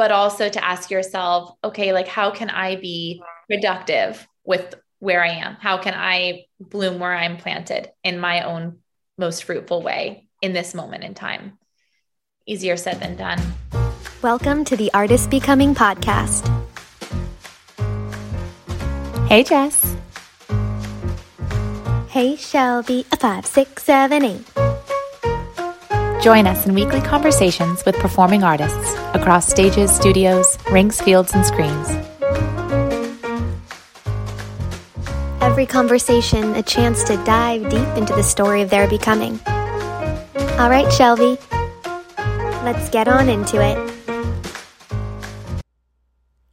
but also to ask yourself, okay, like how can I be productive with where I am? How can I bloom where I'm planted in my own most fruitful way in this moment in time? Easier said than done. Welcome to the Artist Becoming Podcast. Hey, Jess. Hey, Shelby. A five, six, seven, eight. Join us in weekly conversations with performing artists across stages, studios, rinks, fields, and screens. Every conversation a chance to dive deep into the story of their becoming. All right, Shelby. Let's get on into it.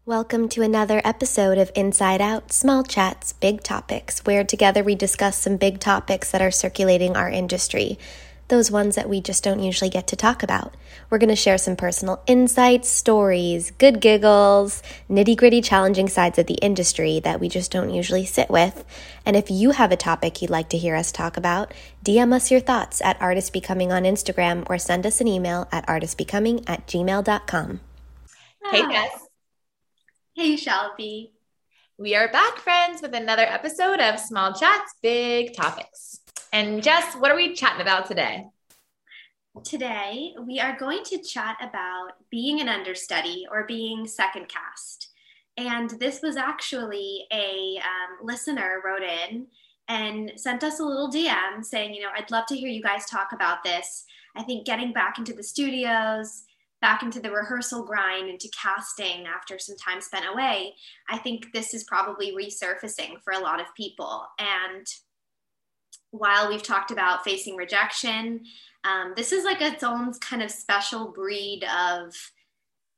Welcome to another episode of Inside Out Small Chats, Big Topics, where together we discuss some big topics that are circulating our industry, those ones that we just don't usually get to talk about. We're going to share some personal insights, stories, good giggles, nitty gritty challenging sides of the industry that we just don't usually sit with. And if you have a topic you'd like to hear us talk about, DM us your thoughts at Artist Becoming on Instagram or send us an email at artistbecoming at gmail.com. Hey, ah. Jess. Hey, Shelby. We are back, friends, with another episode of Small Chats, Big Topics. And Jess, what are we chatting about today? Today, we are going to chat about being an understudy or being second cast. And this was actually a um, listener wrote in and sent us a little DM saying, you know, I'd love to hear you guys talk about this. I think getting back into the studios, back into the rehearsal grind into casting after some time spent away, I think this is probably resurfacing for a lot of people. And while we've talked about facing rejection, um, this is like its own kind of special breed of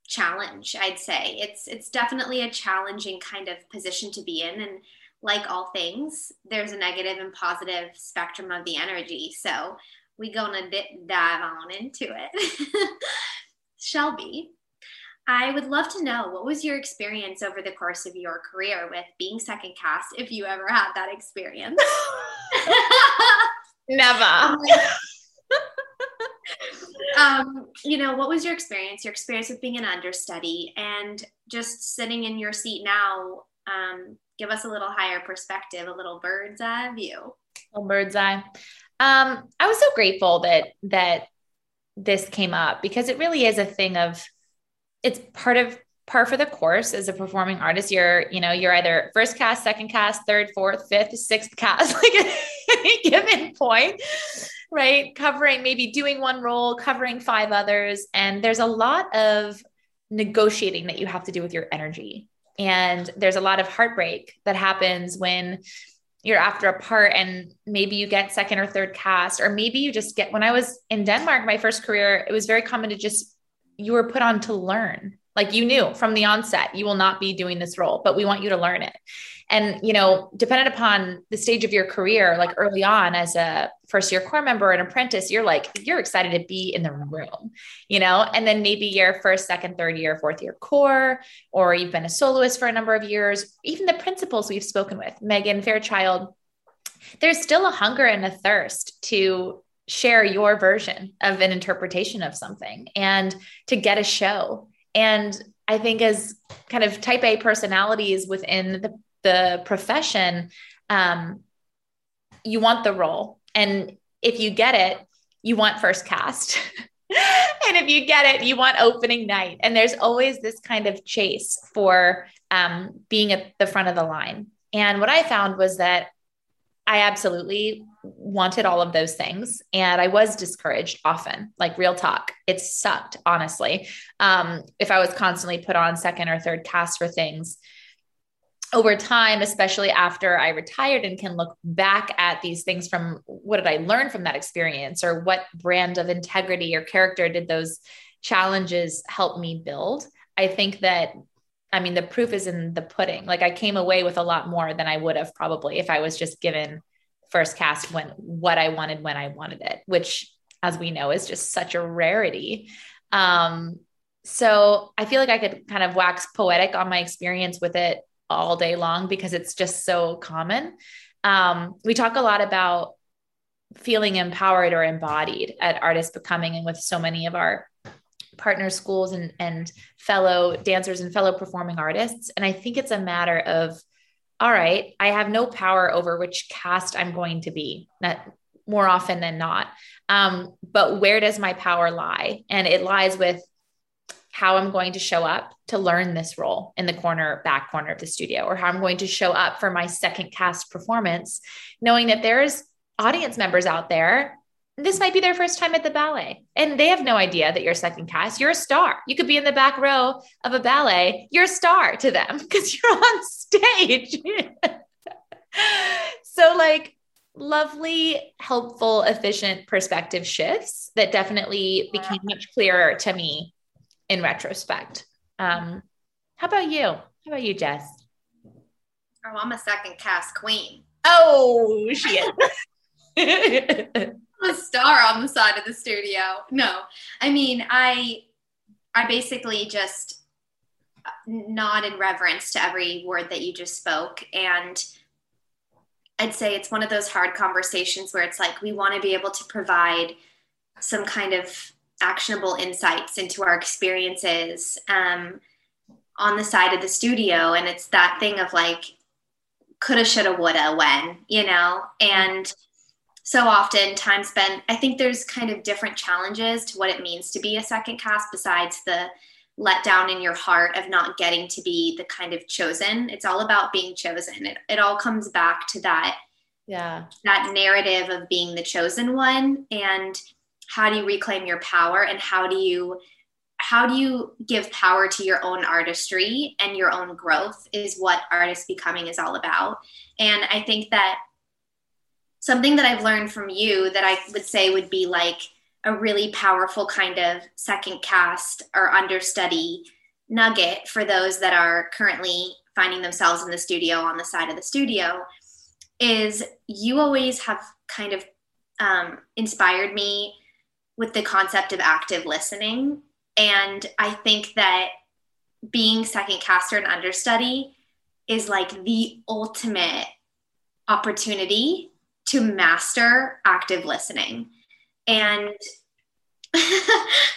challenge. I'd say it's it's definitely a challenging kind of position to be in, and like all things, there's a negative and positive spectrum of the energy. So we're gonna dive on into it. Shelby, I would love to know what was your experience over the course of your career with being second cast, if you ever had that experience. Never. um, you know, what was your experience? Your experience with being an understudy and just sitting in your seat now. Um, give us a little higher perspective, a little bird's eye view. A bird's eye. Um, I was so grateful that that this came up because it really is a thing of it's part of par for the course as a performing artist. You're you know you're either first cast second cast third fourth fifth sixth cast like at any given point right? Covering maybe doing one role covering five others. And there's a lot of negotiating that you have to do with your energy. And there's a lot of heartbreak that happens when you're after a part and maybe you get second or third cast or maybe you just get when i was in denmark my first career it was very common to just you were put on to learn. Like you knew from the onset you will not be doing this role but we want you to learn it. And you know dependent upon the stage of your career like early on as a first year core member and apprentice you're like you're excited to be in the room you know? And then maybe your first second third year fourth year core, or you've been a soloist for a number of years even the principals we've spoken with megan fairchild there's still a hunger and a thirst to share your version of an interpretation of something and to get a show and I think as kind of type A personalities within the the profession, um, you want the role. And if you get it, you want first cast. and if you get it, you want opening night. And there's always this kind of chase for um, being at the front of the line. And what I found was that I absolutely wanted all of those things. And I was discouraged often, like real talk. It sucked, honestly. Um, if I was constantly put on second or third cast for things over time, especially after I retired and can look back at these things from what did I learn from that experience or what brand of integrity or character did those challenges help me build? I think that, I mean, the proof is in the pudding. Like I came away with a lot more than I would have probably if I was just given first cast when what I wanted when I wanted it, which, as we know, is just such a rarity. Um, so I feel like I could kind of wax poetic on my experience with it all day long because it's just so common. Um, we talk a lot about feeling empowered or embodied at artist becoming and with so many of our partner schools and, and fellow dancers and fellow performing artists. And I think it's a matter of, all right, I have no power over which cast I'm going to be, not more often than not. Um, but where does my power lie? And it lies with how I'm going to show up to learn this role in the corner, back corner of the studio, or how I'm going to show up for my second cast performance, knowing that there's audience members out there. This might be their first time at the ballet, and they have no idea that you're second cast. You're a star. You could be in the back row of a ballet. You're a star to them because you're on stage. so, like, lovely, helpful, efficient perspective shifts that definitely became much clearer to me in retrospect. Um, how about you? How about you, Jess? Oh, I'm a second cast queen. Oh, she is. A star on the side of the studio. No, I mean, I, I basically just nod in reverence to every word that you just spoke, and I'd say it's one of those hard conversations where it's like we want to be able to provide some kind of actionable insights into our experiences um, on the side of the studio. And it's that thing of like, coulda, shoulda, woulda, when, you know? And so often time spent, I think there's kind of different challenges to what it means to be a second cast besides the let down in your heart of not getting to be the kind of chosen. It's all about being chosen. It, it all comes back to that. Yeah. That narrative of being the chosen one. And how do you reclaim your power and how do you how do you give power to your own artistry and your own growth is what artist becoming is all about and i think that something that i've learned from you that i would say would be like a really powerful kind of second cast or understudy nugget for those that are currently finding themselves in the studio on the side of the studio is you always have kind of um, inspired me with the concept of active listening. And I think that being second caster and understudy is like the ultimate opportunity to master active listening. And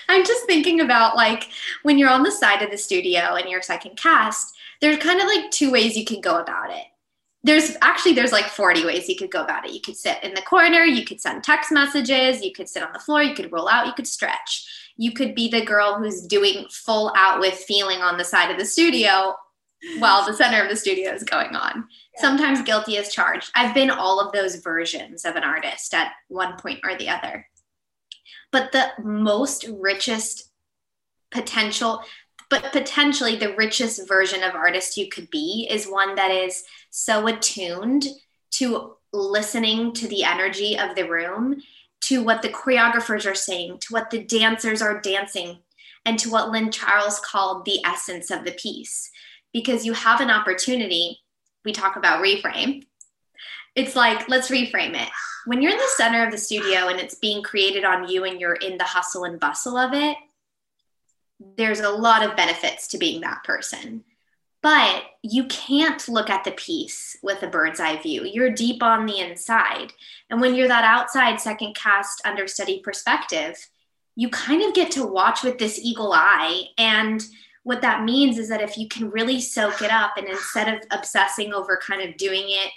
I'm just thinking about like when you're on the side of the studio and you're second cast, there's kind of like two ways you can go about it. There's actually there's like 40 ways you could go about it. You could sit in the corner you could send text messages you could sit on the floor you could roll out you could stretch. You could be the girl who's doing full out with feeling on the side of the studio while the center of the studio is going on. Sometimes guilty as charged. I've been all of those versions of an artist at one point or the other. But the most richest potential but potentially the richest version of artist you could be is one that is so attuned to listening to the energy of the room, to what the choreographers are saying, to what the dancers are dancing, and to what Lynn Charles called the essence of the piece. Because you have an opportunity, we talk about reframe. It's like, let's reframe it. When you're in the center of the studio and it's being created on you and you're in the hustle and bustle of it, there's a lot of benefits to being that person. But you can't look at the piece with a bird's eye view. You're deep on the inside. And when you're that outside second cast understudy perspective, you kind of get to watch with this eagle eye. And what that means is that if you can really soak it up and instead of obsessing over kind of doing it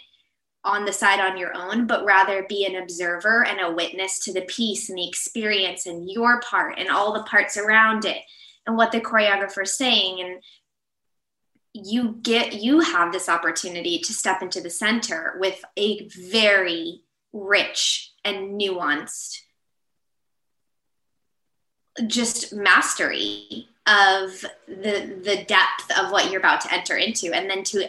on the side on your own, but rather be an observer and a witness to the piece and the experience and your part and all the parts around it and what the choreographer is saying and you get you have this opportunity to step into the center with a very rich and nuanced just mastery of the the depth of what you're about to enter into and then to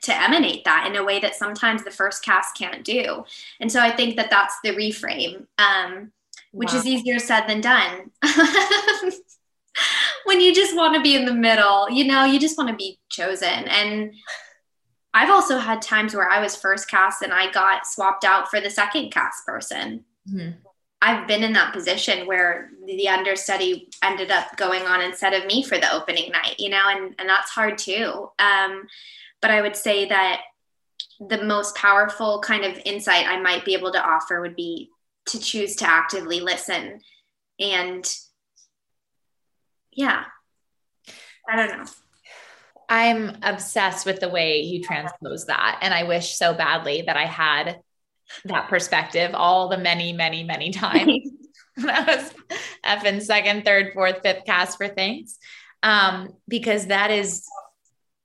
to emanate that in a way that sometimes the first cast can't do and so i think that that's the reframe um, which wow. is easier said than done when you just want to be in the middle, you know, you just want to be chosen. And I've also had times where I was first cast and I got swapped out for the second cast person. Mm-hmm. I've been in that position where the understudy ended up going on instead of me for the opening night, you know, and, and that's hard too. Um, but I would say that the most powerful kind of insight I might be able to offer would be to choose to actively listen and yeah. I don't know. I'm obsessed with the way you transpose that. And I wish so badly that I had that perspective all the many, many, many times I was effing second, third, fourth, fifth cast for things. Um, because that is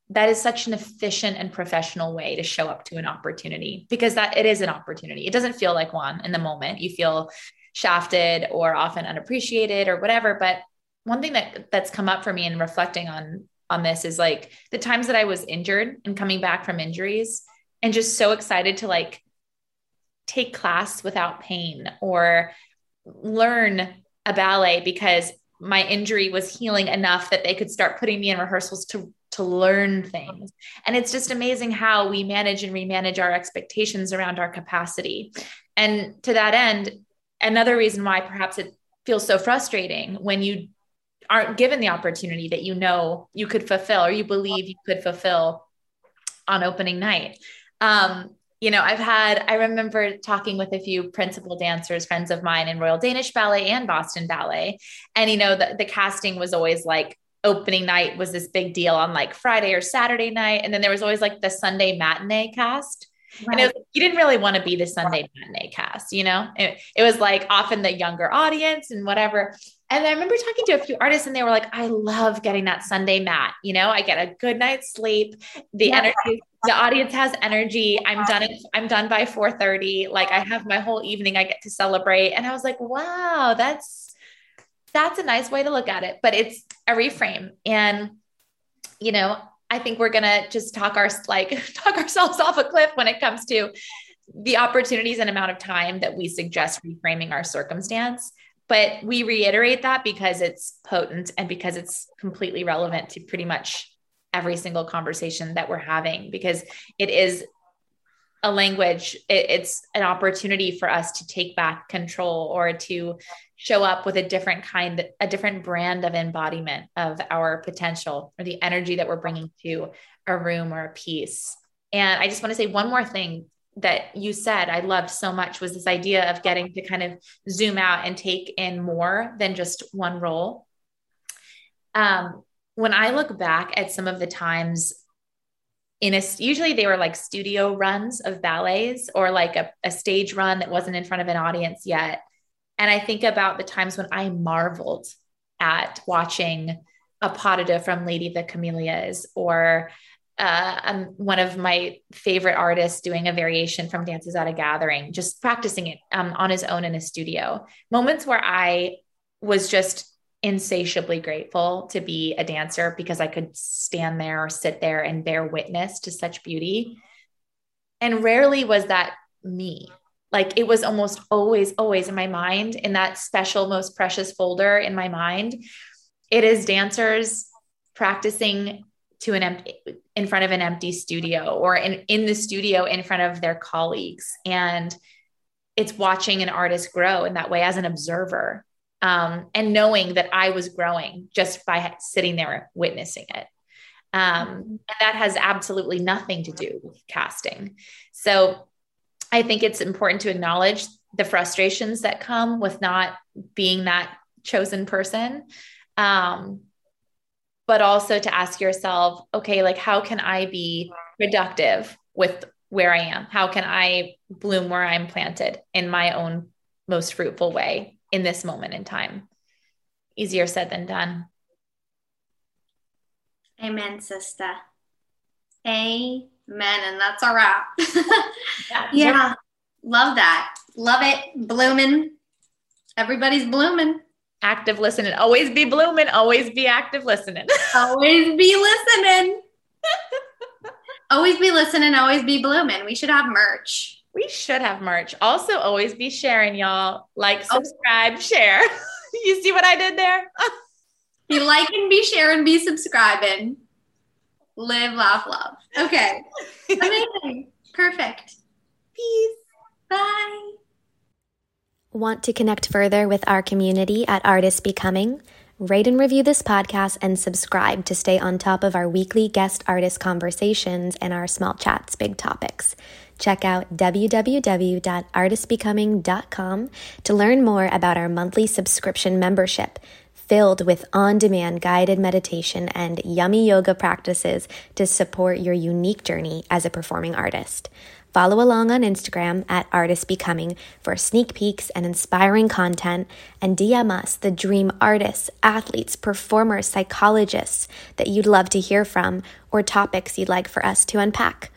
that is such an efficient and professional way to show up to an opportunity because that it is an opportunity. It doesn't feel like one in the moment. You feel shafted or often unappreciated or whatever. But one thing that that's come up for me in reflecting on on this is like the times that I was injured and coming back from injuries and just so excited to like take class without pain or learn a ballet because my injury was healing enough that they could start putting me in rehearsals to to learn things. And it's just amazing how we manage and remanage our expectations around our capacity. And to that end, another reason why perhaps it feels so frustrating when you aren't given the opportunity that you know you could fulfill or you believe you could fulfill on opening night. Um, you know, I've had, I remember talking with a few principal dancers, friends of mine in Royal Danish Ballet and Boston Ballet. And, you know, the, the casting was always like opening night was this big deal on like Friday or Saturday night. And then there was always like the Sunday matinee cast. Right. And it was, you didn't really want to be the Sunday matinee cast, you know? It, it was like often the younger audience and whatever. And I remember talking to a few artists and they were like, I love getting that Sunday mat. You know, I get a good night's sleep. The yeah. energy, the audience has energy. I'm done. I'm done by 4:30. Like I have my whole evening I get to celebrate. And I was like, wow, that's that's a nice way to look at it. But it's a reframe. And you know, I think we're gonna just talk our like talk ourselves off a cliff when it comes to the opportunities and amount of time that we suggest reframing our circumstance but we reiterate that because it's potent and because it's completely relevant to pretty much every single conversation that we're having because it is a language it, it's an opportunity for us to take back control or to show up with a different kind a different brand of embodiment of our potential or the energy that we're bringing to a room or a piece and i just want to say one more thing that you said I loved so much was this idea of getting to kind of zoom out and take in more than just one role. Um, when I look back at some of the times in a usually they were like studio runs of ballets or like a, a stage run that wasn't in front of an audience yet. And I think about the times when I marveled at watching a pas de deux from Lady the Camellias or uh, I'm one of my favorite artists doing a variation from Dances at a Gathering, just practicing it um, on his own in a studio. Moments where I was just insatiably grateful to be a dancer because I could stand there or sit there and bear witness to such beauty. And rarely was that me. Like it was almost always, always in my mind, in that special, most precious folder in my mind. It is dancers practicing to an empty in front of an empty studio or in, in the studio in front of their colleagues and it's watching an artist grow in that way as an observer um, and knowing that i was growing just by sitting there witnessing it. Um, and that has absolutely nothing to do with casting. So i think it's important to acknowledge the frustrations that come with not being that chosen person. Um, but also to ask yourself, okay, like how can I be productive with where I am? How can I bloom where I'm planted in my own most fruitful way in this moment in time? Easier said than done. Amen, sister. Amen. And that's a wrap. yeah. yeah. Love that. Love it. Blooming. Everybody's blooming active listening. Always be blooming. Always be active listening. always be listening. always be listening. Always be blooming. We should have merch. We should have merch. Also, always be sharing, y'all. Like, oh. subscribe, oh. share. you see what I did there? be liking, be sharing, be subscribing. Live, laugh, love. Okay. Amazing. Perfect. Peace. Bye. Want to connect further with our community at Artist Becoming? Rate and review this podcast and subscribe to stay on top of our weekly guest artist conversations and our small chats, big topics. Check out www.artistbecoming.com to learn more about our monthly subscription membership filled with on demand guided meditation and yummy yoga practices to support your unique journey as a performing artist. Follow along on Instagram at Artist Becoming for sneak peeks and inspiring content, and DM us the dream artists, athletes, performers, psychologists that you'd love to hear from or topics you'd like for us to unpack.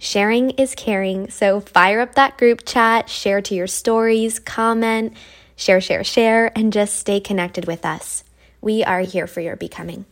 Sharing is caring, so fire up that group chat, share to your stories, comment, share, share, share, and just stay connected with us. We are here for your becoming.